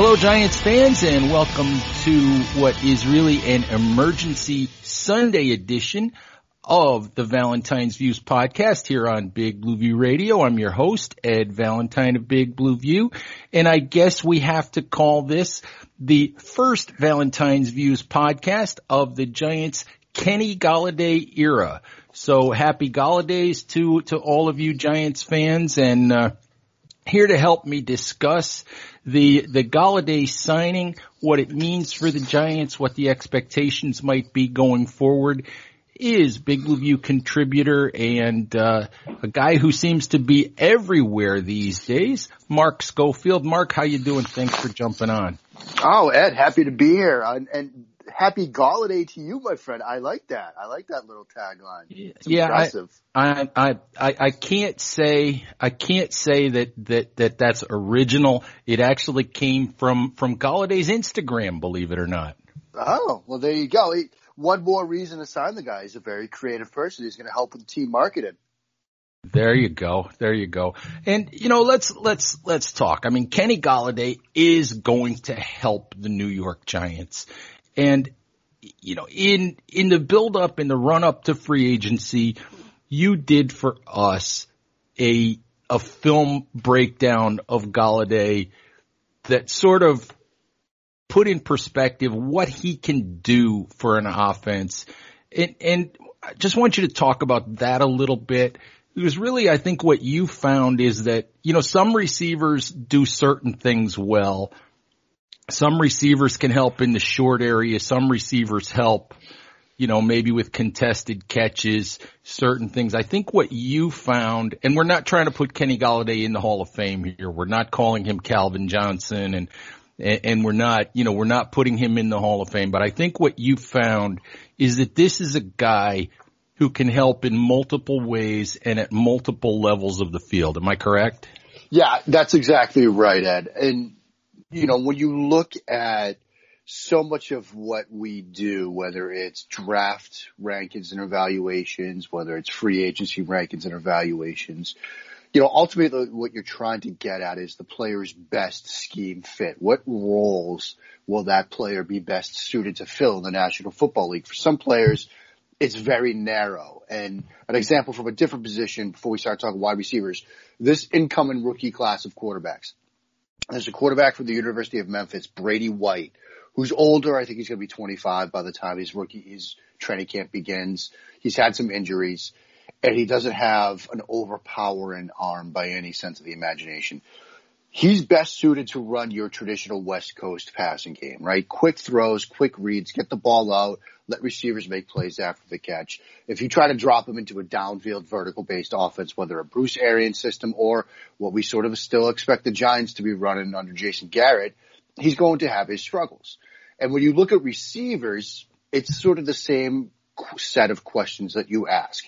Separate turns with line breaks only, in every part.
Hello, Giants fans, and welcome to what is really an emergency Sunday edition of the Valentine's Views podcast here on Big Blue View Radio. I'm your host, Ed Valentine of Big Blue View, and I guess we have to call this the first Valentine's Views podcast of the Giants Kenny Golladay era. So happy Golladays to, to all of you Giants fans and, uh, here to help me discuss the the Golladay signing, what it means for the Giants, what the expectations might be going forward, is Big Blue View contributor and uh, a guy who seems to be everywhere these days, Mark Schofield. Mark, how you doing? Thanks for jumping on.
Oh, Ed, happy to be here. And, and happy Golladay to you, my friend. I like that. I like that little tagline. It's
yeah,
impressive.
I, I, I, I can't say, I can't say that, that, that that's original. It actually came from, from Golladay's Instagram, believe it or not.
Oh, well, there you go. He, one more reason to sign the guy. He's a very creative person. He's going to help with the team marketing.
There you go. There you go. And you know, let's let's let's talk. I mean, Kenny Golladay is going to help the New York Giants. And you know, in in the build up in the run up to free agency, you did for us a a film breakdown of Golladay that sort of put in perspective what he can do for an offense. And and I just want you to talk about that a little bit. Because really I think what you found is that, you know, some receivers do certain things well some receivers can help in the short area. Some receivers help, you know, maybe with contested catches, certain things. I think what you found, and we're not trying to put Kenny Golladay in the Hall of Fame here. We're not calling him Calvin Johnson and, and we're not, you know, we're not putting him in the Hall of Fame. But I think what you found is that this is a guy who can help in multiple ways and at multiple levels of the field. Am I correct?
Yeah, that's exactly right, Ed. And you know, when you look at so much of what we do, whether it's draft rankings and evaluations, whether it's free agency rankings and evaluations, you know, ultimately what you're trying to get at is the player's best scheme fit. What roles will that player be best suited to fill in the National Football League? For some players, it's very narrow. And an example from a different position before we start talking wide receivers, this incoming rookie class of quarterbacks. There's a quarterback from the University of Memphis, Brady White, who's older. I think he's going to be 25 by the time his rookie, his training camp begins. He's had some injuries and he doesn't have an overpowering arm by any sense of the imagination. He's best suited to run your traditional West Coast passing game, right? Quick throws, quick reads, get the ball out, let receivers make plays after the catch. If you try to drop him into a downfield vertical based offense, whether a Bruce Arian system or what we sort of still expect the Giants to be running under Jason Garrett, he's going to have his struggles. And when you look at receivers, it's sort of the same set of questions that you ask.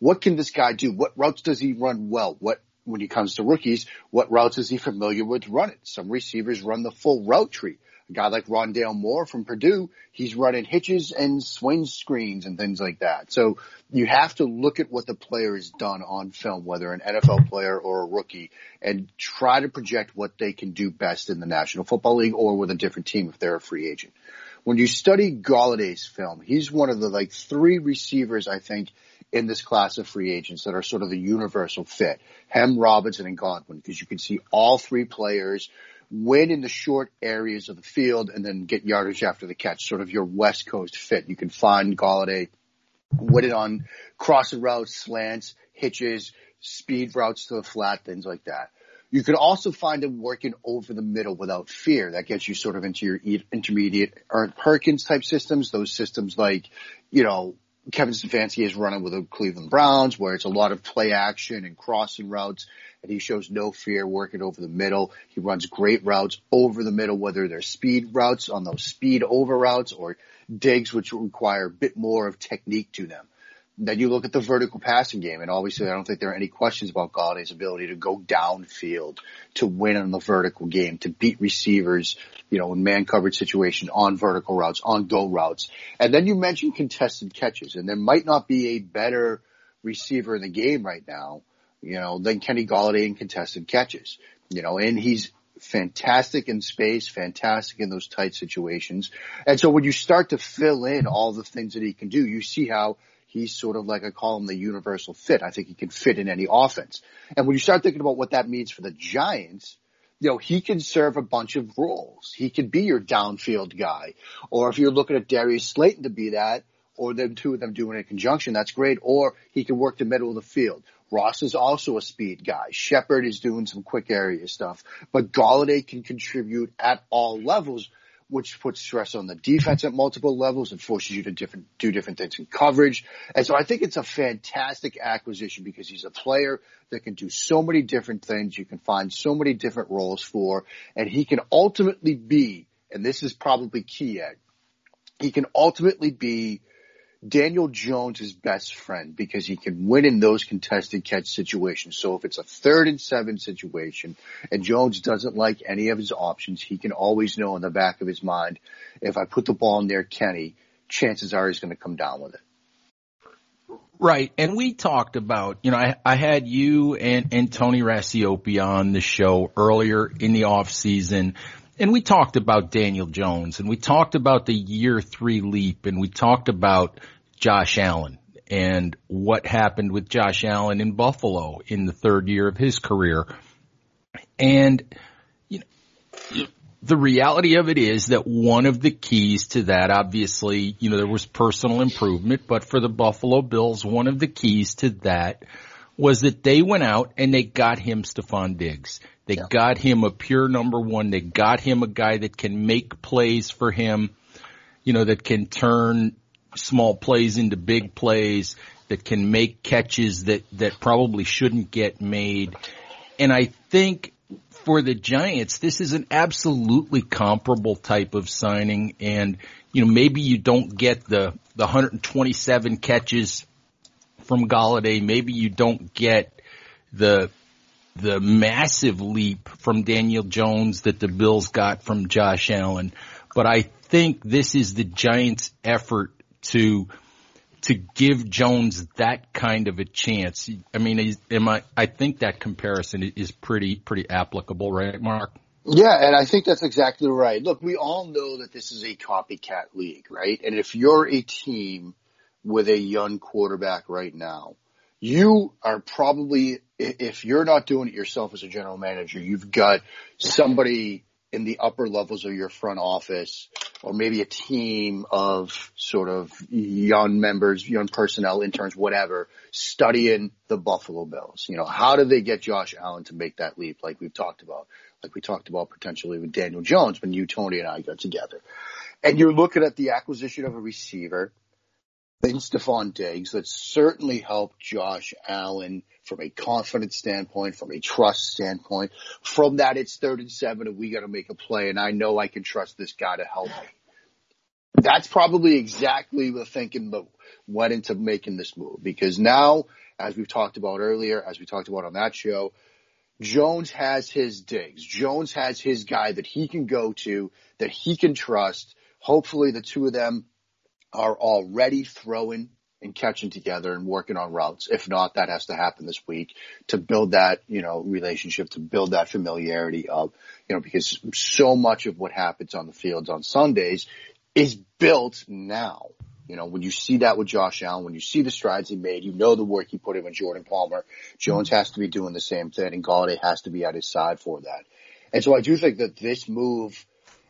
What can this guy do? What routes does he run well? What when he comes to rookies, what routes is he familiar with running? Some receivers run the full route tree. A guy like Rondale Moore from Purdue, he's running hitches and swing screens and things like that. So you have to look at what the player has done on film, whether an NFL player or a rookie, and try to project what they can do best in the National Football League or with a different team if they're a free agent. When you study Golladay's film, he's one of the like three receivers I think in this class of free agents that are sort of the universal fit. Hem, Robinson, and Godwin, because you can see all three players win in the short areas of the field and then get yardage after the catch, sort of your West Coast fit. You can find Golladay winning on crossing routes, slants, hitches, speed routes to the flat, things like that. You could also find him working over the middle without fear. That gets you sort of into your intermediate Erhardt-Perkins type systems, those systems like, you know, Kevin Stefanski is running with the Cleveland Browns where it's a lot of play action and crossing routes and he shows no fear working over the middle. He runs great routes over the middle, whether they're speed routes on those speed over routes or digs which require a bit more of technique to them. Then you look at the vertical passing game, and obviously I don't think there are any questions about Golladay's ability to go downfield, to win on the vertical game, to beat receivers, you know, in man coverage situation, on vertical routes, on go routes. And then you mentioned contested catches, and there might not be a better receiver in the game right now, you know, than Kenny Golladay in contested catches. You know, and he's fantastic in space, fantastic in those tight situations. And so when you start to fill in all the things that he can do, you see how he's sort of like I call him the universal fit. I think he can fit in any offense. And when you start thinking about what that means for the Giants, you know, he can serve a bunch of roles. He could be your downfield guy. Or if you're looking at Darius Slayton to be that, or them two of them doing it in conjunction, that's great. Or he can work the middle of the field. Ross is also a speed guy. Shepard is doing some quick area stuff. But Golladay can contribute at all levels which puts stress on the defense at multiple levels and forces you to different, do different things in coverage. And so I think it's a fantastic acquisition because he's a player that can do so many different things. You can find so many different roles for, and he can ultimately be, and this is probably key, Ed, he can ultimately be Daniel Jones' is best friend because he can win in those contested catch situations. So if it's a third and seven situation and Jones doesn't like any of his options, he can always know in the back of his mind, if I put the ball near Kenny, chances are he's going to come down with it.
Right. And we talked about, you know, I, I had you and, and Tony Racioppi on the show earlier in the off season and we talked about Daniel Jones and we talked about the year three leap and we talked about Josh Allen and what happened with Josh Allen in Buffalo in the third year of his career. And you know, the reality of it is that one of the keys to that, obviously, you know, there was personal improvement, but for the Buffalo Bills, one of the keys to that was that they went out and they got him Stefon Diggs. They yeah. got him a pure number one. They got him a guy that can make plays for him, you know, that can turn small plays into big plays, that can make catches that, that probably shouldn't get made. And I think for the Giants, this is an absolutely comparable type of signing. And, you know, maybe you don't get the, the 127 catches from Golladay. Maybe you don't get the, the massive leap from Daniel Jones that the Bills got from Josh Allen. But I think this is the Giants effort to to give Jones that kind of a chance. I mean, am I? I think that comparison is pretty pretty applicable, right, Mark?
Yeah, and I think that's exactly right. Look, we all know that this is a copycat league, right? And if you're a team with a young quarterback right now, you are probably, if you're not doing it yourself as a general manager, you've got somebody in the upper levels of your front office or maybe a team of sort of young members, young personnel, interns, whatever, studying the Buffalo Bills. You know, how do they get Josh Allen to make that leap like we've talked about, like we talked about potentially with Daniel Jones when you, Tony and I got together. And you're looking at the acquisition of a receiver in Stefon Diggs that certainly helped Josh Allen from a confidence standpoint, from a trust standpoint. From that, it's third and seven and we got to make a play and I know I can trust this guy to help me. That's probably exactly the thinking that went into making this move because now, as we've talked about earlier, as we talked about on that show, Jones has his Diggs. Jones has his guy that he can go to, that he can trust. Hopefully the two of them are already throwing and catching together and working on routes. If not, that has to happen this week to build that, you know, relationship, to build that familiarity of, you know, because so much of what happens on the fields on Sundays is built now. You know, when you see that with Josh Allen, when you see the strides he made, you know the work he put in with Jordan Palmer. Jones has to be doing the same thing and Golladay has to be at his side for that. And so I do think that this move,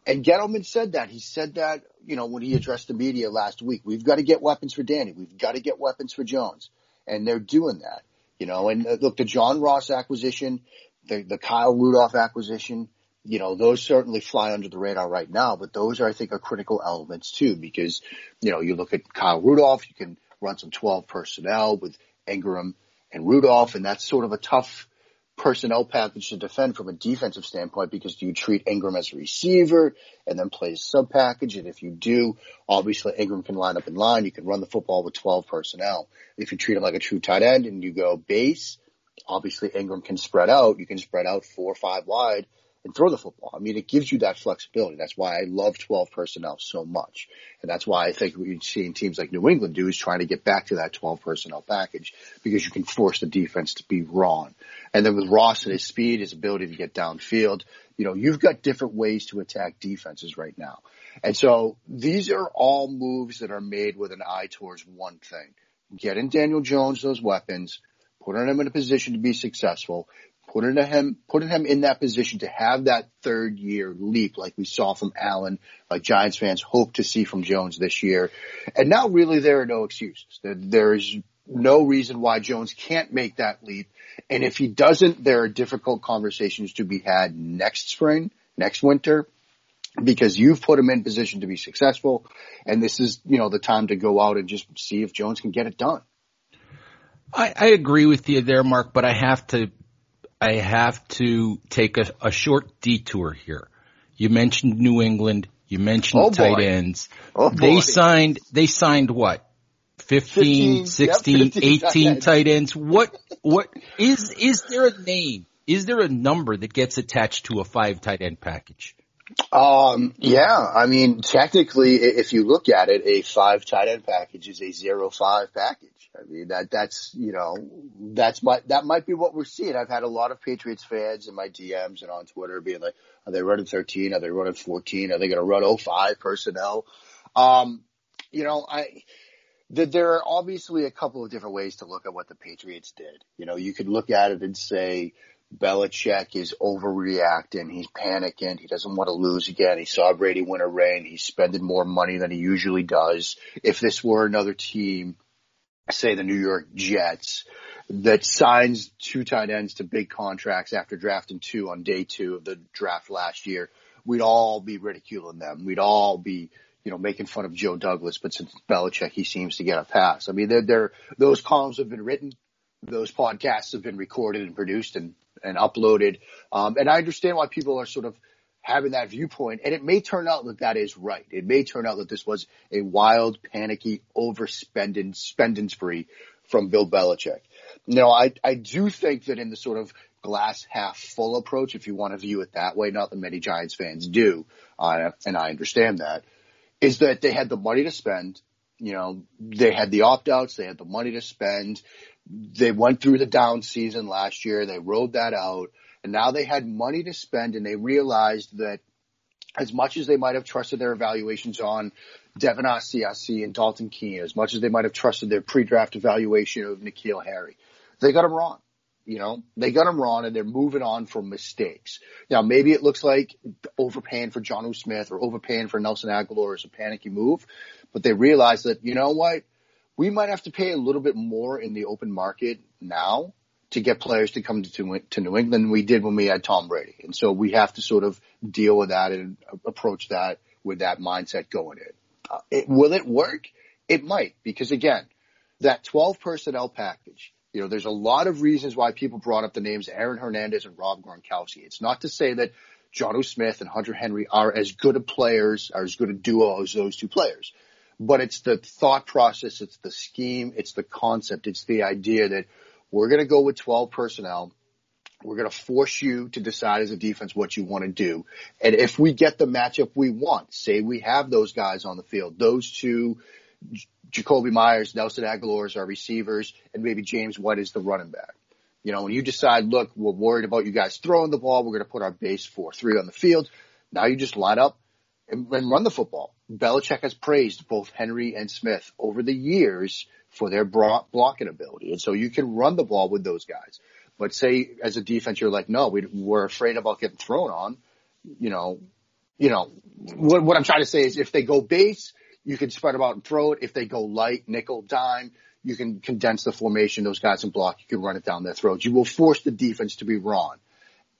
and Gettleman said that. He said that, you know, when he addressed the media last week. We've got to get weapons for Danny. We've got to get weapons for Jones. And they're doing that, you know, and uh, look, the John Ross acquisition, the, the Kyle Rudolph acquisition, you know, those certainly fly under the radar right now, but those are, I think, are critical elements too, because, you know, you look at Kyle Rudolph, you can run some 12 personnel with Engram and Rudolph, and that's sort of a tough personnel package to defend from a defensive standpoint because you treat Engram as a receiver and then play sub package. And if you do, obviously Engram can line up in line. You can run the football with 12 personnel. If you treat him like a true tight end and you go base, obviously Engram can spread out. You can spread out four or five wide and throw the football. I mean, it gives you that flexibility. That's why I love 12 personnel so much. And that's why I think what you're seeing teams like New England do is trying to get back to that 12 personnel package because you can force the defense to be wrong. And then with Ross and his speed, his ability to get downfield, you know, you've got different ways to attack defenses right now. And so these are all moves that are made with an eye towards one thing. Getting Daniel Jones those weapons, putting him in a position to be successful, putting him, putting him in that position to have that third year leap like we saw from Allen, like Giants fans hope to see from Jones this year. And now really there are no excuses. There, there's no reason why Jones can't make that leap. And if he doesn't, there are difficult conversations to be had next spring, next winter, because you've put him in position to be successful. And this is, you know, the time to go out and just see if Jones can get it done.
I, I agree with you there, Mark, but I have to I have to take a, a short detour here. You mentioned New England. You mentioned
Oh,
tight
boy.
ends.
Oh,
they
boy.
signed, they signed what? 15,
15,
16,
yep, 15
18
ends.
tight ends. What, what is, is there a name? Is there a number that gets attached to a five tight end package?
Um, yeah, I mean, technically, if you look at it, a five tight end package is a zero five package. I mean, that, that's, you know, that's my, that might be what we're seeing. I've had a lot of Patriots fans in my DMs and on Twitter being like, are they running 13? Are they running 14? Are they going to run 05 personnel? Um, you know, I, th- there are obviously a couple of different ways to look at what the Patriots did. You know, you could look at it and say, Belichick is overreacting. He's panicking. He doesn't want to lose again. He saw Brady win a ring. He's spending more money than he usually does. If this were another team, say the New York Jets, that signs two tight ends to big contracts after drafting two on day two of the draft last year, we'd all be ridiculing them. We'd all be, you know, making fun of Joe Douglas, but since Belichick, he seems to get a pass. I mean, they're, they're, those columns have been written those podcasts have been recorded and produced and, and uploaded. Um, and I understand why people are sort of having that viewpoint. And it may turn out that that is right. It may turn out that this was a wild, panicky, overspending, spending spree from Bill Belichick. Know, I, I do think that in the sort of glass half full approach, if you want to view it that way, not that many Giants fans do, uh, and I understand that, is that they had the money to spend. You know, they had the opt outs, they had the money to spend they went through the down season last year. They rode that out and now they had money to spend and they realized that as much as they might have trusted their evaluations on Devin Asiasi and Dalton Keene, as much as they might have trusted their pre-draft evaluation of N'Keal Harry, they got him wrong. You know, they got him wrong and they're moving on from mistakes. Now, maybe it looks like overpaying for Jonnu Smith or overpaying for Nelson Agholor is a panicky move, but they realize that, you know what? We might have to pay a little bit more in the open market now to get players to come to, to New England than we did when we had Tom Brady. And so we have to sort of deal with that and approach that with that mindset going in. Uh, it, will it work? It might, because again, that 12 personnel package, you know, there's a lot of reasons why people brought up the names Aaron Hernandez and Rob Gronkowski. It's not to say that Jonnu Smith and Hunter Henry are as good of players, are as good a duo as those two players but it's the thought process, it's the scheme, it's the concept, it's the idea that we're going to go with 12 personnel. We're going to force you to decide as a defense what you want to do. And if we get the matchup we want, say we have those guys on the field, those two, Jakobi Meyers, Nelson Agholor as our receivers, and maybe James White is the running back. You know, when you decide, look, we're worried about you guys throwing the ball, we're going to put our base 4-3 on the field. Now you just line up and, and run the football. Belichick has praised both Henry and Smith over the years for their blocking ability. And so you can run the ball with those guys. But say as a defense, you're like, no, we, we're afraid about getting thrown on. You know, you know, what, what I'm trying to say is if they go base, you can spread them out and throw it. If they go light, nickel, dime, you can condense the formation. Those guys in block, you can run it down their throats. You will force the defense to be wrong.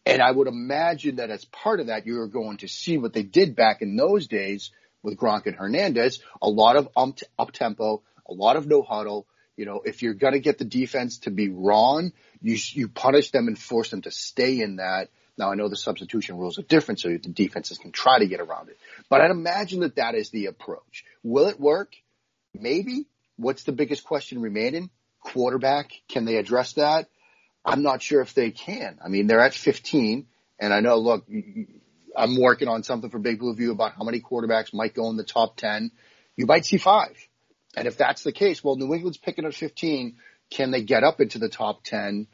And I would imagine that as part of that, you're going to see what they did back in those days with Gronk and Hernandez. A lot of up tempo, a lot of no huddle. You know, if you're going to get the defense to be wrong, you, you punish them and force them to stay in that. Now I know the substitution rules are different, so the defenses can try to get around it. But I'd imagine that that is the approach. Will it work? Maybe. What's the biggest question remaining? Quarterback. Can they address that? I'm not sure if they can. I mean, they're at 15, and I know. Look, I'm working on something for Big Blue View about how many quarterbacks might go in the top 10. You might see five. And if that's the case, well, New England's picking at 15. Can they get up into the top 10?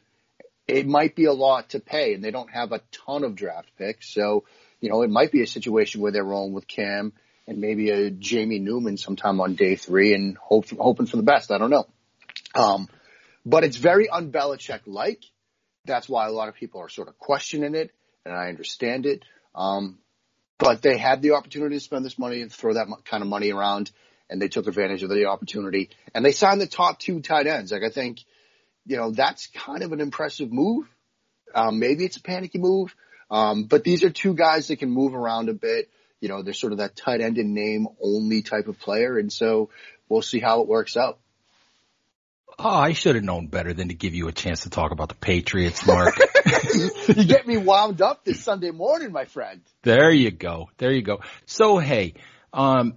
It might be a lot to pay, and they don't have a ton of draft picks. So, you know, it might be a situation where they're rolling with Cam and maybe a Jamie Newman sometime on day three and hope, hoping for the best. I don't know. Um, but it's very un-Belichick like. That's why a lot of people are sort of questioning it, and I understand it. Um, but they had the opportunity to spend this money and throw that kind of money around and they took advantage of the opportunity and they signed the top two tight ends. Like I think, you know, that's kind of an impressive move. Um, maybe it's a panicky move. Um, but these are two guys that can move around a bit. You know, they're sort of that tight end in name only type of player. And so we'll see how it works out.
Oh, I should have known better than to give you a chance to talk about the Patriots, Mark.
you get me wound up this Sunday morning, my friend.
There you go. There you go. So, hey, um,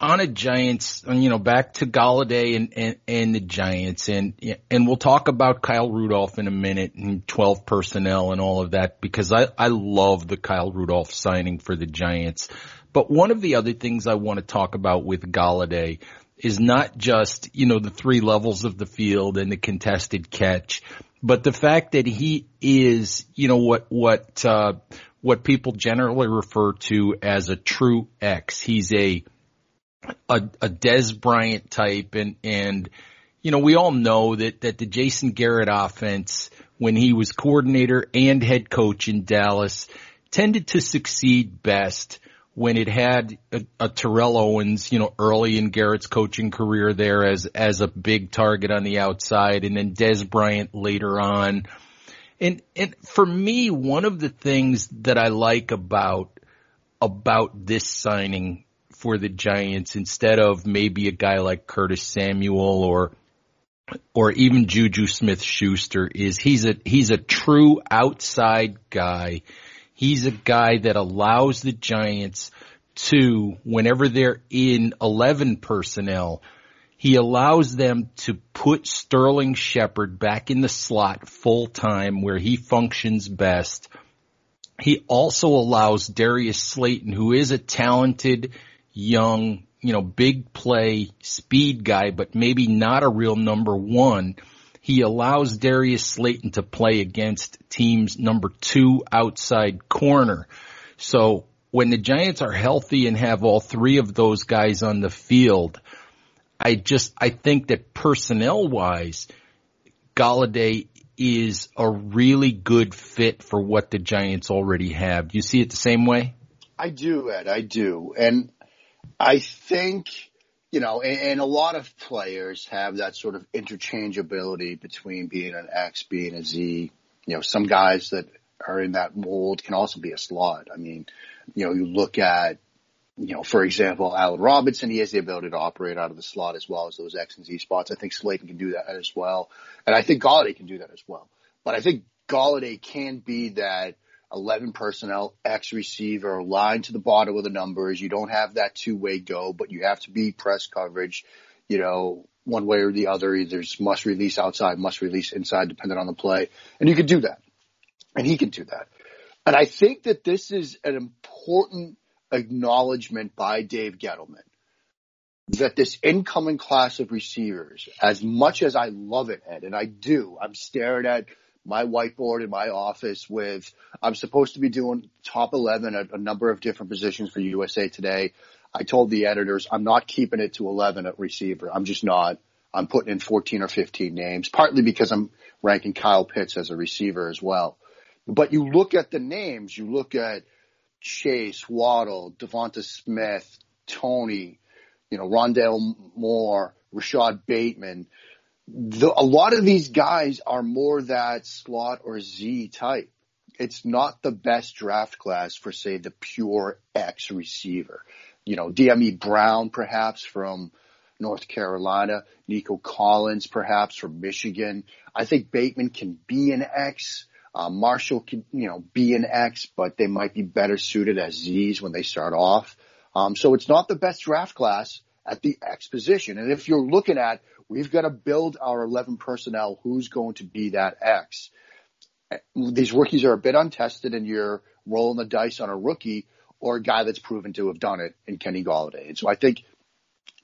on a Giants, you know, back to Golladay and, and, and the Giants and, and we'll talk about Kyle Rudolph in a minute and 12 personnel and all of that because I, I love the Kyle Rudolph signing for the Giants. But one of the other things I want to talk about with Golladay is not just, you know, the three levels of the field and the contested catch, but the fact that he is, you know, what, what, uh, what people generally refer to as a true X. He's a, a, a Dez Bryant type and, and, you know, we all know that, that the Jason Garrett offense, when he was coordinator and head coach in Dallas, tended to succeed best when it had a, a Terrell Owens, you know, early in Garrett's coaching career there as, as a big target on the outside and then Dez Bryant later on. And, and for me, one of the things that I like about, about this signing for the Giants instead of maybe a guy like Curtis Samuel or or even Juju Smith Schuster is he's a he's a true outside guy. He's a guy that allows the Giants to whenever they're in 11 personnel, he allows them to put Sterling Shepard back in the slot full time where he functions best. He also allows Darius Slayton, who is a talented young, you know, big play speed guy, but maybe not a real number one. He allows Darius Slayton to play against teams number two outside corner. So when the Giants are healthy and have all three of those guys on the field, I just, I think that personnel wise, Golladay is a really good fit for what the Giants already have. Do you see it the same way?
I do, Ed. I do. And I think, you know, and, and, a lot of players have that sort of interchangeability between being an X, being a Z. You know, some guys that are in that mold can also be a slot. I mean, you know, you look at, you know, for example, Allen Robinson, he has the ability to operate out of the slot as well as those X and Z spots. I think Slayton can do that as well. And I think Golladay can do that as well. But I think Golladay can be that 11 personnel, X receiver, line to the bottom of the numbers. You don't have that two way go, but you have to be press coverage, you know, one way or the other. Either must release outside, must release inside, depending on the play. And you can do that. And he can do that. And I think that this is an important acknowledgement by Dave Gettleman that this incoming class of receivers, as much as I love it, Ed, and I do, I'm staring at my whiteboard in my office with, I'm supposed to be doing top 11 at a number of different positions for USA Today. I told the editors, I'm not keeping it to 11 at receiver. I'm just not. I'm putting in 14 or 15 names, partly because I'm ranking Kyle Pitts as a receiver as well. But you look at the names, you look at Chase, Waddle, Devonta Smith, Toney, you know, Rondale Moore, Rashod Bateman. The, a lot of these guys are more that slot or Z type. It's not the best draft class for say the pure X receiver. You know, Dyami Brown perhaps from North Carolina, Nico Collins perhaps from Michigan. I think Bateman can be an X. Uh, Marshall can, you know, be an X, but they might be better suited as Z's when they start off. Um, so it's not the best draft class at the X position. And if you're looking at, we've got to build our 11 personnel, who's going to be that X? These rookies are a bit untested and you're rolling the dice on a rookie or a guy that's proven to have done it in Kenny Golladay. And so I think,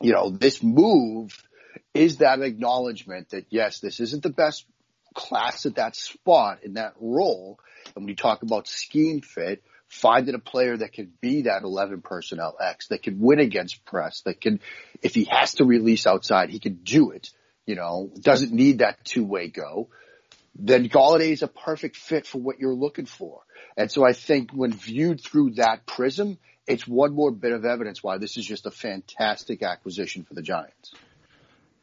you know, this move is that acknowledgement that yes, this isn't the best class at that spot in that role. And when you talk about scheme fit, finding a player that can be that 11 personnel X, that can win against press, that can, if he has to release outside, he can do it, you know, doesn't need that two way go, then Golladay is a perfect fit for what you're looking for. And so I think when viewed through that prism, it's one more bit of evidence why this is just a fantastic acquisition for the Giants.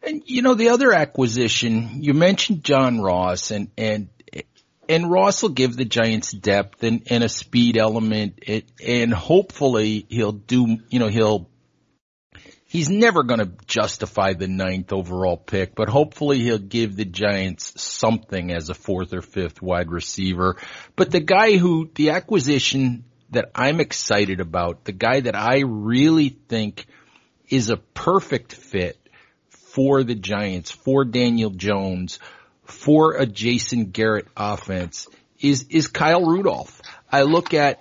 And you know, the other acquisition, you mentioned John Ross and, and, and Ross will give the Giants depth and, and a speed element it, and hopefully he'll do, you know, he'll, he's never going to justify the ninth overall pick, but hopefully he'll give the Giants something as a fourth or fifth wide receiver. But the guy who, the acquisition that I'm excited about, the guy that I really think is a perfect fit for the Giants, for Daniel Jones, for a Jason Garrett offense is, is Kyle Rudolph. I look at,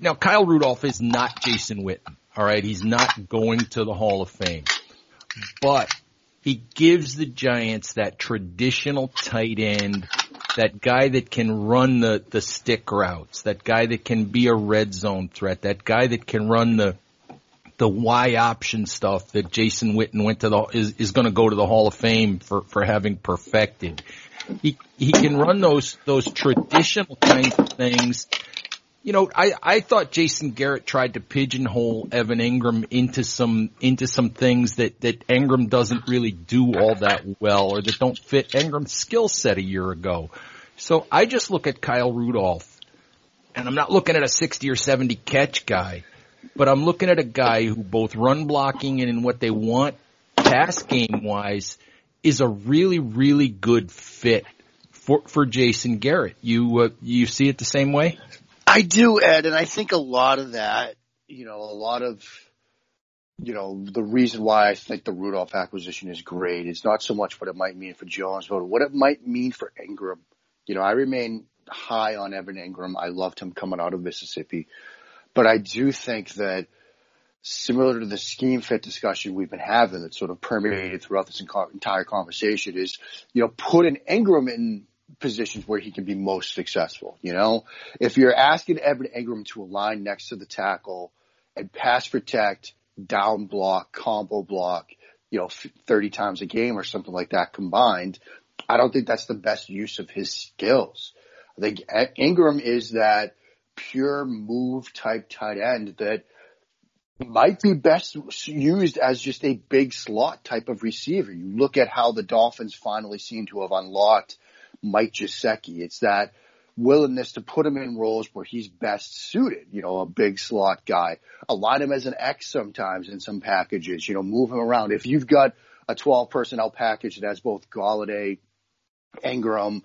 now Kyle Rudolph is not Jason Witten. All right. He's not going to the Hall of Fame, but he gives the Giants that traditional tight end, that guy that can run the, the stick routes, that guy that can be a red zone threat, that guy that can run the, the Y option stuff that Jason Witten went to the is, is going to go to the Hall of Fame for for having perfected. He he can run those those traditional kinds of things. You know, I I thought Jason Garrett tried to pigeonhole Evan Engram into some into some things that that Engram doesn't really do all that well or that don't fit Engram's skill set a year ago. So I just look at Kyle Rudolph and I'm not looking at a 60 or 70 catch guy but I'm looking at a guy who both run blocking and in what they want pass game wise is a really, really good fit for, for Jason Garrett. You, uh, you see it the same way?
I do, Ed, and I think a lot of that, you know, a lot of, you know, the reason why I think the Rudolph acquisition is great is not so much what it might mean for Jones, but what it might mean for Engram. You know, I remain high on Evan Engram. I loved him coming out of Mississippi. But I do think that similar to the scheme fit discussion we've been having that sort of permeated throughout this entire conversation is, you know, put an Engram in positions where he can be most successful. You know, if you're asking Evan Engram to align next to the tackle and pass protect, down block, combo block, you know, 30 times a game or something like that combined, I don't think that's the best use of his skills. I think Engram is that pure move type tight end that might be best used as just a big slot type of receiver. You look at how the Dolphins finally seem to have unlocked Mike Gesicki. It's that willingness to put him in roles where he's best suited, you know, a big slot guy. Align him as an X sometimes in some packages, you know, move him around. If you've got a 12 personnel package that has both Golladay, Engram,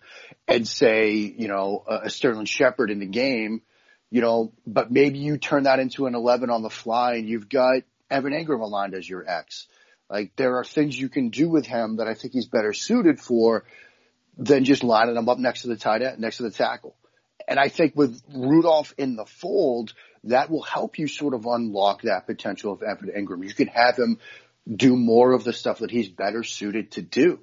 and say, you know, a Sterling Shepard in the game, you know, but maybe you turn that into an 11 on the fly and you've got Evan Engram aligned as your X. Like there are things you can do with him that I think he's better suited for than just lining him up next to the tight end, next to the tackle. And I think with Rudolph in the fold, that will help you sort of unlock that potential of Evan Engram. You can have him do more of the stuff that he's better suited to do.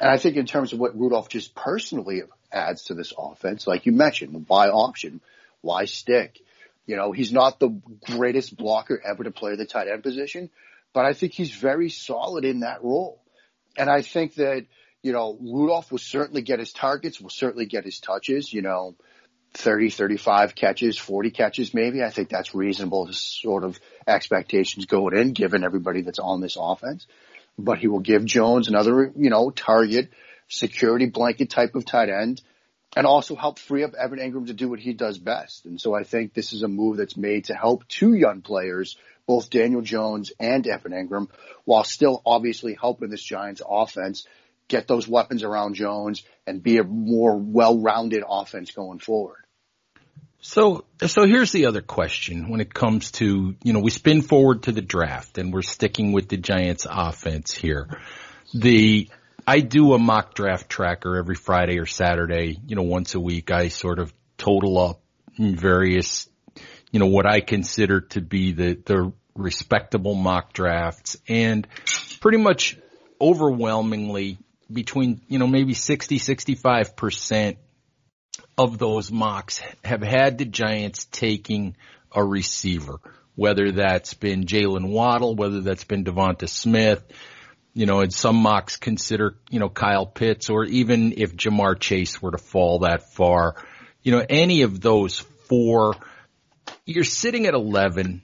And I think in terms of what Rudolph just personally adds to this offense, like you mentioned, Y option, Y stick? You know, he's not the greatest blocker ever to play the tight end position, but I think he's very solid in that role. And I think that, you know, Rudolph will certainly get his targets, will certainly get his touches, you know, 30, 35 catches, 40 catches maybe. I think that's reasonable to sort of expectations going in given everybody that's on this offense. But he will give Jones another, you know, target, security blanket type of tight end and also help free up Evan Engram to do what he does best. And so I think this is a move that's made to help two young players, both Daniel Jones and Evan Engram, while still obviously helping this Giants offense get those weapons around Jones and be a more well-rounded offense going forward.
So, so here's the other question when it comes to, you know, we spin forward to the draft and we're sticking with the Giants offense here. The, I do a mock draft tracker every Friday or Saturday, you know, once a week. I sort of total up various, you know, what I consider to be the, the respectable mock drafts and pretty much overwhelmingly between, you know, maybe 60, 65% of those mocks have had the Giants taking a receiver, whether that's been Jaylen Waddle, whether that's been Devonta Smith, you know, and some mocks consider, you know, Kyle Pitts or even if Ja'Marr Chase were to fall that far, you know, any of those four, you're sitting at 11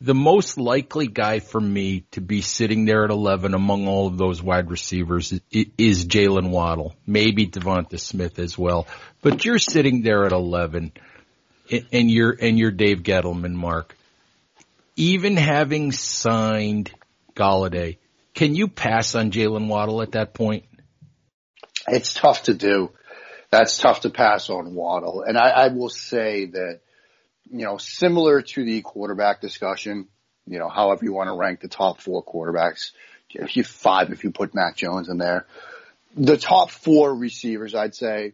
the most likely guy for me to be sitting there at 11 among all of those wide receivers is, Jaylen Waddle, maybe Devonta Smith as well. But you're sitting there at 11 and you're, and you're Dave Gettleman, Mark. Even having signed Golladay, can you pass on Jaylen Waddle at that point?
It's tough to do. That's tough to pass on Waddle. And I, I will say that you know, similar to the quarterback discussion, you know, however you want to rank the top four quarterbacks, if you five, if you put Mac Jones in there, the top four receivers, I'd say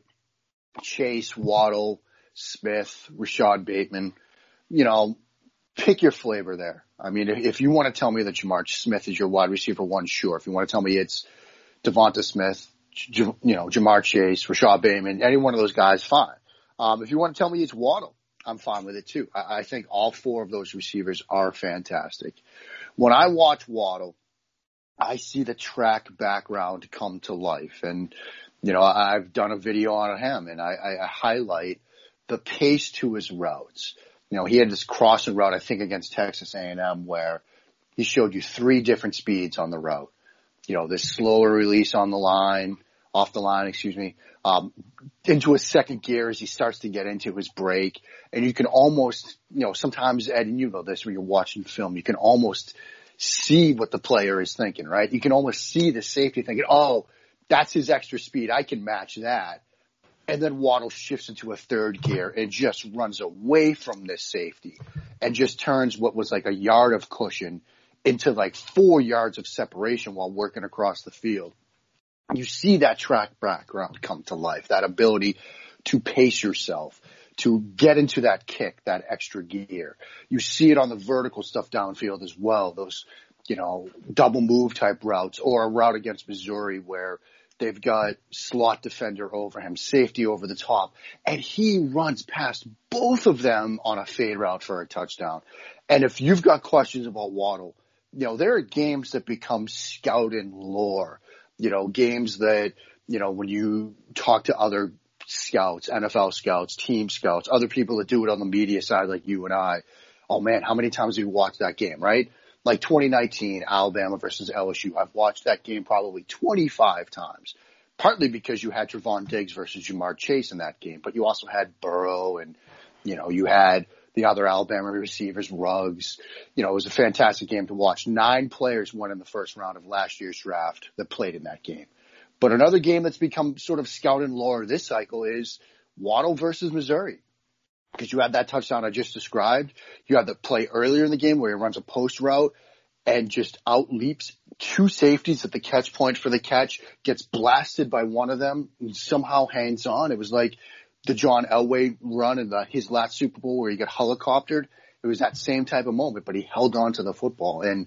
Chase, Waddle, Smith, Rashod Bateman, you know, pick your flavor there. I mean, if you want to tell me that Ja'Marr Smith is your wide receiver one, sure. If you want to tell me it's Devonta Smith, you know, Ja'Marr Chase, Rashod Bateman, any one of those guys, fine. Um, if you want to tell me it's Waddle, I'm fine with it too. I, I think all four of those receivers are fantastic. When I watch Waddle, I see the track background come to life. And, you know, I've done a video on him and I, I highlight the pace to his routes. You know, he had this crossing route, I think against Texas A&M where he showed you three different speeds on the route. You know, this slower release on the line, off the line, excuse me, um, into a second gear as he starts to get into his break. And you can almost, you know, sometimes, Ed, and you know this when you're watching film, you can almost see what the player is thinking, right? You can almost see the safety thinking, oh, that's his extra speed. I can match that. And then Waddle shifts into a third gear and just runs away from this safety and just turns what was like a yard of cushion into like four yards of separation while working across the field you see that track background come to life, that ability to pace yourself, to get into that kick, that extra gear. You see it on the vertical stuff downfield as well, those, you know, double move type routes or a route against Missouri where they've got slot defender over him, safety over the top, and he runs past both of them on a fade route for a touchdown. And if you've got questions about Waddle, you know, there are games that become scouting lore you know, games that, you know, when you talk to other scouts, NFL scouts, team scouts, other people that do it on the media side like you and I, oh man, how many times have you watched that game, right? Like 2019, Alabama versus LSU. I've watched that game probably 25 times. Partly because you had Trevon Diggs versus Ja'Marr Chase in that game, but you also had Burrow and, you know, you had the other Alabama receivers, Ruggs. You know, it was a fantastic game to watch. Nine players went in the first round of last year's draft that played in that game. But another game that's become sort of scout and lore this cycle is Waddle versus Missouri. Because you had that touchdown I just described. You had the play earlier in the game where he runs a post route and just out leaps two safeties at the catch point for the catch, gets blasted by one of them and somehow hangs on. It was like the John Elway run in the, his last Super Bowl where he got helicoptered. It was that same type of moment, but he held on to the football. And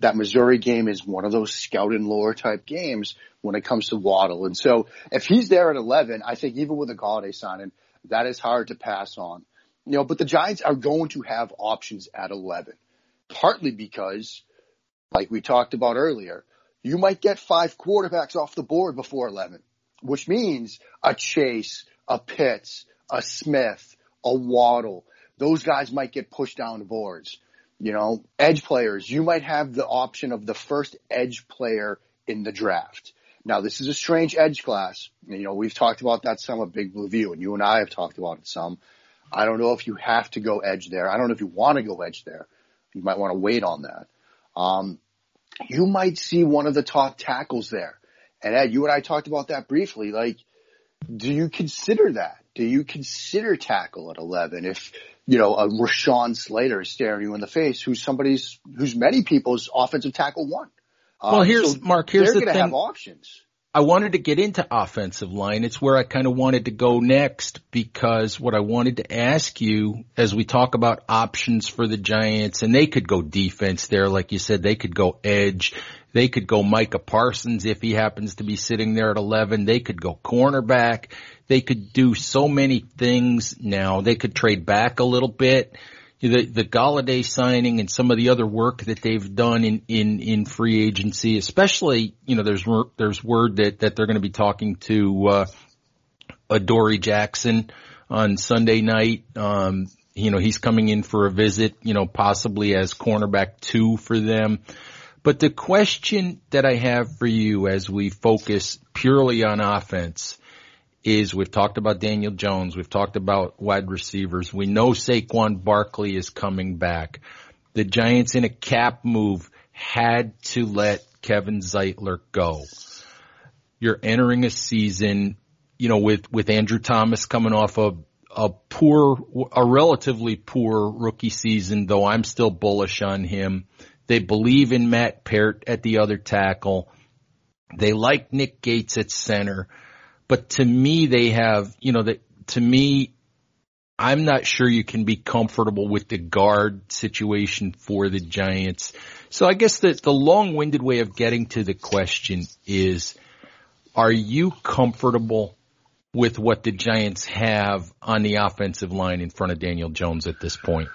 that Missouri game is one of those scout and lore type games when it comes to Waddle. And so if he's there at 11, I think even with a Golladay signing, that is hard to pass on. You know, but the Giants are going to have options at 11, partly because, like we talked about earlier, you might get five quarterbacks off the board before 11, which means a Chase, a Pitts, a Smith, a Waddle. Those guys might get pushed down the boards. You know, edge players, you might have the option of the first edge player in the draft. Now, this is a strange edge class. You know, we've talked about that some at Big Blue View, and you and I have talked about it some. I don't know if you have to go edge there. I don't know if you want to go edge there. You might want to wait on that. Um, you might see one of the top tackles there. And Ed, you and I talked about that briefly. Like, do you consider that? Do you consider tackle at 11 if, you know, a Rashawn Slater is staring you in the face, who's somebody's, who's many people's offensive tackle one?
Well, um, here's so Mark. Here's
the
thing.
They're going to have options.
I wanted to get into offensive line. It's where I kind of wanted to go next because what I wanted to ask you as we talk about options for the Giants and they could go defense there. Like you said, they could go edge. They could go Micah Parsons if he happens to be sitting there at 11. They could go cornerback. They could do so many things now. They could trade back a little bit the the Golladay signing and some of the other work that they've done in in in free agency, especially you know there's there's word that that they're going to be talking to uh, Adoree Jackson on Sunday night. Um, you know he's coming in for a visit, you know possibly as cornerback two for them. But the question that I have for you as we focus purely on offense is we've talked about Daniel Jones. We've talked about wide receivers. We know Saquon Barkley is coming back. The Giants in a cap move had to let Kevin Zeitler go. You're entering a season, you know, with, with Andrew Thomas coming off a, a poor, a relatively poor rookie season, though I'm still bullish on him. They believe in Matt Peart at the other tackle. They like Nick Gates at center. But to me, they have, you know, that to me, I'm not sure you can be comfortable with the guard situation for the Giants. So I guess that the long-winded way of getting to the question is, are you comfortable with what the Giants have on the offensive line in front of Daniel Jones at this point?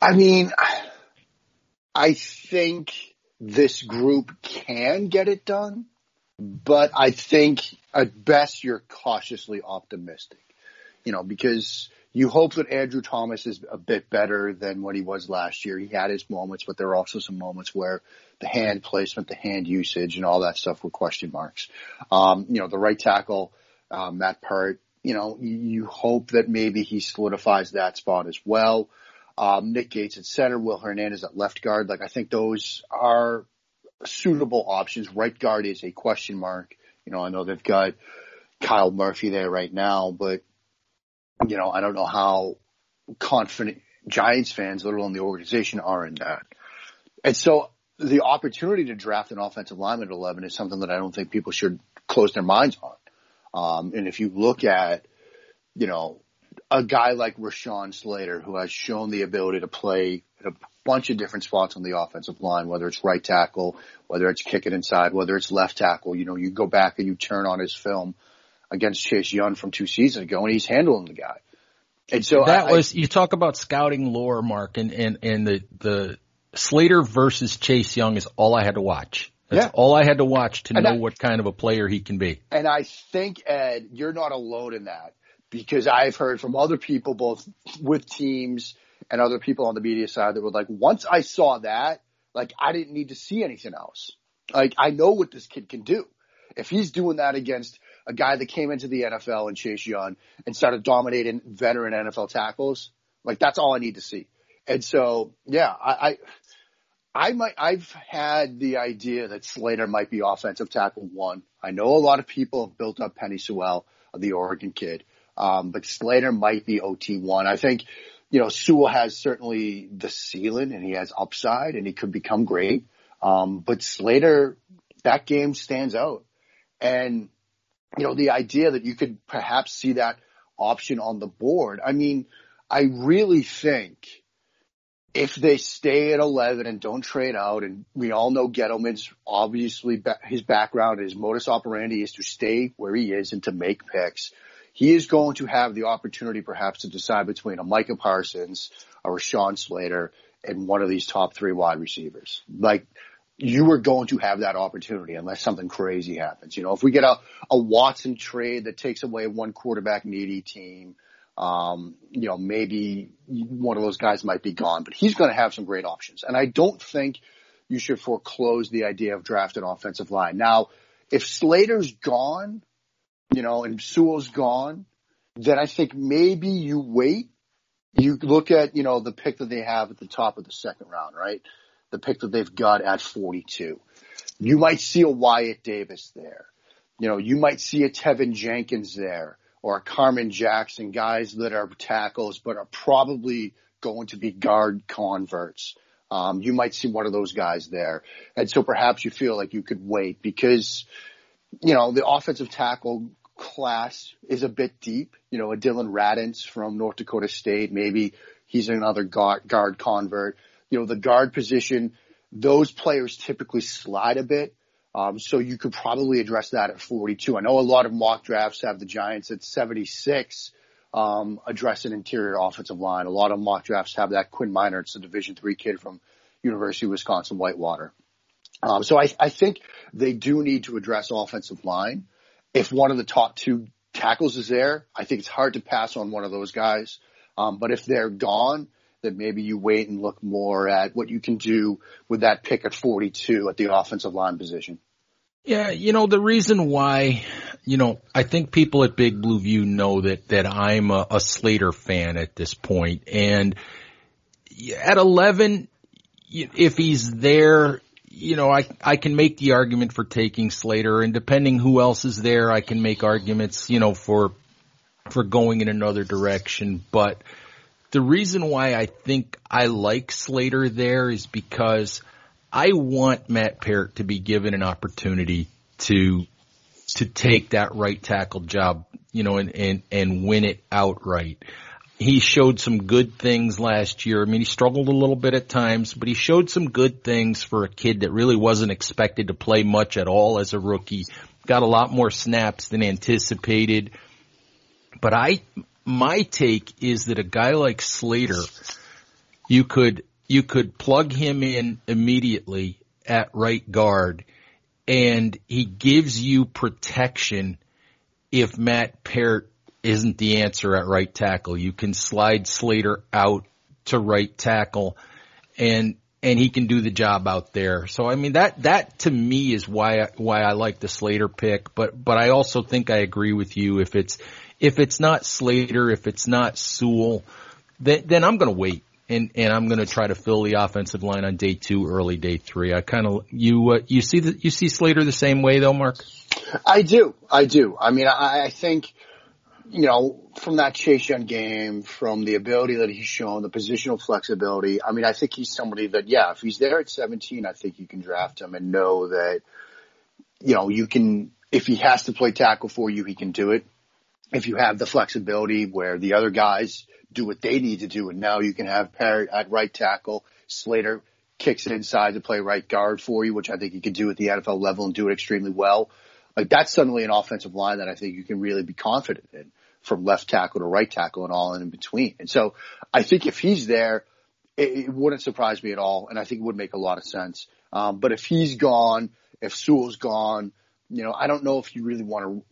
I mean, I think this group can get it done but I think at best you're cautiously optimistic, you know, because you hope that Andrew Thomas is a bit better than what he was last year. He had his moments, but there are also some moments where the hand placement, the hand usage and all that stuff were question marks. Um, you know, the right tackle, um, Matt Peart, you know, you hope that maybe he solidifies that spot as well. Um, Nick Gates at center, Will Hernandez at left guard. Like I think those are suitable options. Right guard is a question mark. You know, I know they've got Kyle Murphy there right now, but you know, I don't know how confident Giants fans, let alone the organization, are in that. And so the opportunity to draft an offensive lineman at 11 is something that I don't think people should close their minds on. Um, and if you look at, you know, a guy like Rashawn Slater, who has shown the ability to play at a bunch of different spots on the offensive line, whether it's right tackle, whether it's kicking inside, whether it's left tackle. You know, you go back and you turn on his film against Chase Young from two seasons ago, and he's handling the guy. And so
that
I,
was you talk about scouting lore, Mark, and and and the the Slater versus Chase Young is all I had to watch. That's yeah. all I had to watch to and know I, what kind of a player he can be.
And I think Ed, you're not alone in that because I've heard from other people, both with teams and other people on the media side that were like, once I saw that, like I didn't need to see anything else. Like I know what this kid can do. If he's doing that against a guy that came into the NFL and Chase Young and started dominating veteran NFL tackles, like that's all I need to see. And so, yeah, I, I, I might, I've had the idea that Slater might be offensive tackle one. I know a lot of people have built up Penei Sewell, the Oregon kid. Um, but Slater might be OT one. I think, you know, Sewell has certainly the ceiling and he has upside and he could become great. Um, but Slater, that game stands out. And, you know, the idea that you could perhaps see that option on the board. I mean, I really think if they stay at 11 and don't trade out, and we all know Gettleman's obviously his background, his modus operandi is to stay where he is and to make picks he is going to have the opportunity perhaps to decide between a Micah Parsons, or a Rashawn Slater, and one of these top three wide receivers. Like you are going to have that opportunity unless something crazy happens. You know, if we get a, a Watson trade that takes away one quarterback needy team, um, you know, maybe one of those guys might be gone, but he's going to have some great options. And I don't think you should foreclose the idea of drafting offensive line. Now, if Slater's gone, you know, and Sewell's gone, then I think maybe you wait. You look at, you know, the pick that they have at the top of the second round, right? The pick that they've got at 42. You might see a Wyatt Davis there. You know, you might see a Teven Jenkins there or a Carmen Jackson, guys that are tackles but are probably going to be guard converts. Um, you might see one of those guys there. And so perhaps you feel like you could wait because, you know, the offensive tackle class is a bit deep. You know, a Dillon Radunz from North Dakota State, maybe he's another guard, guard convert. You know, the guard position, those players typically slide a bit. Um, so you could probably address that at 42. I know a lot of mock drafts have the Giants at 76, um, address an interior offensive line. A lot of mock drafts have that Quinn Meinerz. It's a Division three kid from University of Wisconsin Whitewater. Um, so I, I think they do need to address offensive line if one of the top two tackles is there, I think it's hard to pass on one of those guys. Um, but if they're gone, then maybe you wait and look more at what you can do with that pick at 42 at the offensive line position.
Yeah, you know, the reason why, you know, I think people at Big Blue View know that, that I'm a, a Slater fan at this point. And at 11, if he's there, you know, I, I can make the argument for taking Slater and depending who else is there, I can make arguments, you know, for, for going in another direction. But the reason why I think I like Slater there is because I want Matt Peart to be given an opportunity to, to take that right tackle job, you know, and, and, and win it outright he showed some good things last year. I mean, he struggled a little bit at times, but he showed some good things for a kid that really wasn't expected to play much at all as a rookie. Got a lot more snaps than anticipated. But I, my take is that a guy like Slater, you could, you could plug him in immediately at right guard and he gives you protection if Matt Peart isn't the answer at right tackle. You can slide Slater out to right tackle and and he can do the job out there. So I mean that that to me is why I, why I like the Slater pick, but but I also think I agree with you if it's if it's not Slater, if it's not Sewell, then then I'm going to wait and and I'm going to try to fill the offensive line on day 2 early day 3. I kind of you uh, you see the you see Slater the same way though, Mark?
I do. I do. I mean I, I think you know, from that Chase Young game, from the ability that he's shown, the positional flexibility, I mean, I think he's somebody that, yeah, if he's there at 17, I think you can draft him and know that, you know, you can, if he has to play tackle for you, he can do it. If you have the flexibility where the other guys do what they need to do, and now you can have Peart at right tackle, Slater kicks it inside to play right guard for you, which I think he could do at the NFL level and do it extremely well. Like that's suddenly an offensive line that I think you can really be confident in from left tackle to right tackle and all in between. And so I think if he's there, it, it wouldn't surprise me at all. And I think it would make a lot of sense. Um, but if he's gone, if Sewell's gone, you know, I don't know if you really want to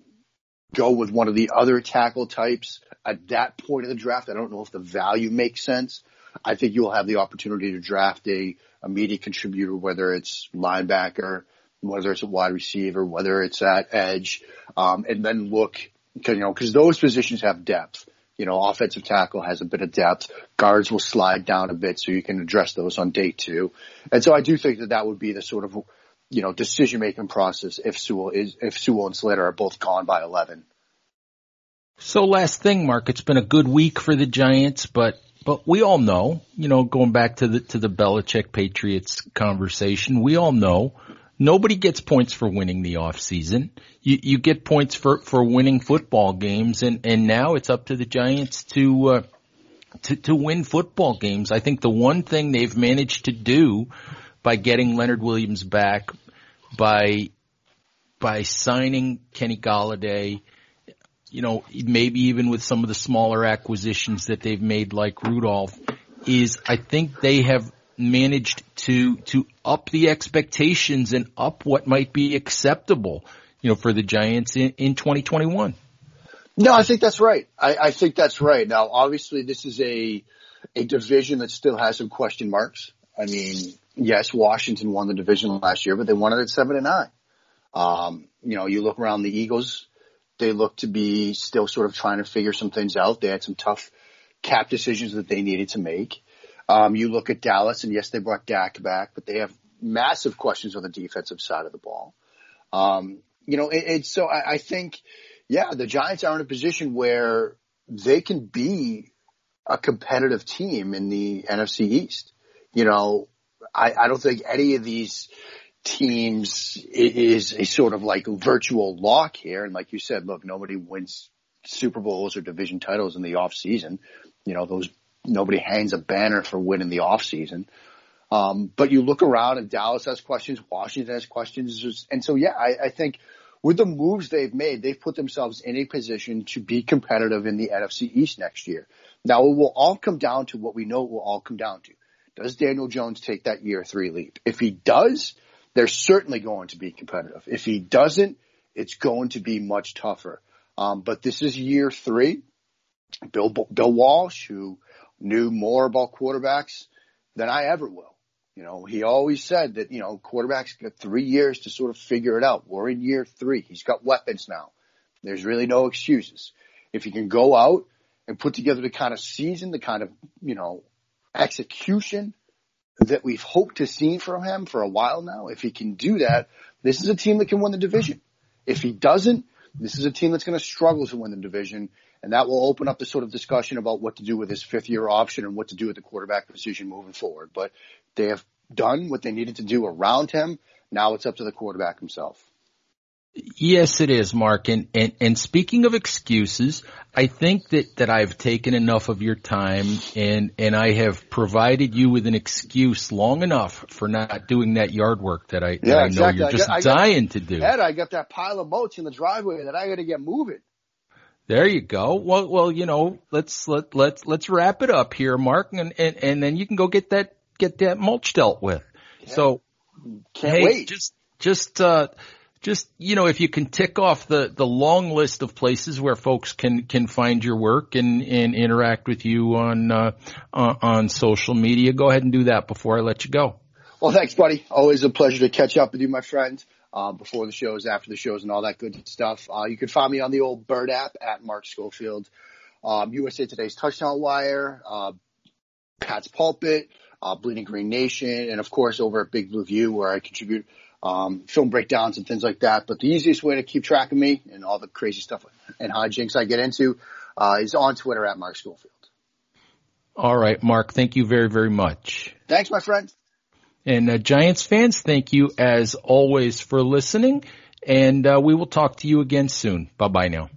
go with one of the other tackle types at that point of the draft. I don't know if the value makes sense. I think you'll have the opportunity to draft a immediate contributor, whether it's linebacker, whether it's a wide receiver, whether it's at edge, um, and then look you know, cause those positions have depth. You know, offensive tackle has a bit of depth. Guards will slide down a bit so you can address those on day two. And so I do think that that would be the sort of, you know, decision making process if Sewell is, if Sewell and Slater are both gone by 11.
So last thing, Mark, it's been a good week for the Giants, but but we all know, you know, going back to the to the Belichick Patriots conversation, we all know nobody gets points for winning the off season. You, you get points for, for winning football games and, and now it's up to the Giants to, uh, to, to win football games. I think the one thing they've managed to do by getting Leonard Williams back, by, by signing Kenny Golladay, you know, maybe even with some of the smaller acquisitions that they've made like Rudolph, is I think they have managed to to up the expectations and up what might be acceptable, you know, for the Giants in, in 2021.
No, I think that's right. I, I think that's right. Now, obviously, this is a a division that still has some question marks. I mean, yes, Washington won the division last year, but they won it at seven and nine. Um, you know, you look around the Eagles, they look to be still sort of trying to figure some things out. They had some tough cap decisions that they needed to make. Um, you look at Dallas, and yes, they brought Dak back, but they have massive questions on the defensive side of the ball. Um, you know, it, it's so I, I think, yeah, the Giants are in a position where they can be a competitive team in the NFC East. You know, I, I don't think any of these teams is a sort of like virtual lock here. And like you said, look, nobody wins Super Bowls or division titles in the off season. You know, those nobody hangs a banner for winning the off season. Um, but you look around and Dallas has questions, Washington has questions. And so, yeah, I, I think with the moves they've made, they've put themselves in a position to be competitive in the NFC East next year. Now it will all come down to what we know it will all come down to. Does Daniel Jones take that year three leap? If he does, they're certainly going to be competitive. If he doesn't, it's going to be much tougher. Um, but this is year three. Bill, Bill Walsh, who knew more about quarterbacks than I ever will. You know, he always said that, you know, quarterbacks got three years to sort of figure it out. We're in year three. He's got weapons now. There's really no excuses. If he can go out and put together the kind of season, the kind of, you know, execution that we've hoped to see from him for a while now. If he can do that, this is a team that can win the division. If he doesn't, this is a team that's going to struggle to win the division. And that will open up the sort of discussion about what to do with his fifth year option and what to do with the quarterback position moving forward. But they have done what they needed to do around him. Now it's up to the quarterback himself.
Yes, it is, Mark. And, and, and speaking of excuses, I think that, that I've taken enough of your time and, and I have provided you with an excuse long enough for not doing that yard work that I, yeah, that I exactly. know you're just got, dying
got,
to do.
Ed, I got that pile of mulch in the driveway that I got to get moving.
There you go. Well, well, you know, let's let let's let's wrap it up here, Mark, and and, and then you can go get that get that mulch dealt with. Yeah. So,
can't
hey,
wait.
Just just uh just you know if you can tick off the the long list of places where folks can can find your work and and interact with you on uh, on social media go ahead and do that before i let you go.
Well thanks buddy. Always a pleasure to catch up with you my friend. Uh, before the shows after the shows and all that good stuff. Uh, you can find me on the old bird app at mark schofield. Um, usa today's touchdown wire uh, pat's pulpit uh, bleeding green nation and of course over at big blue view where i contribute um, film breakdowns and things like that. But the easiest way to keep track of me and all the crazy stuff and hijinks I get into uh, is on Twitter at Mark Schofield.
All right, Mark. Thank you very, very much.
Thanks, my friend.
And uh, Giants fans, thank you as always for listening. And uh, we will talk to you again soon. Bye bye now.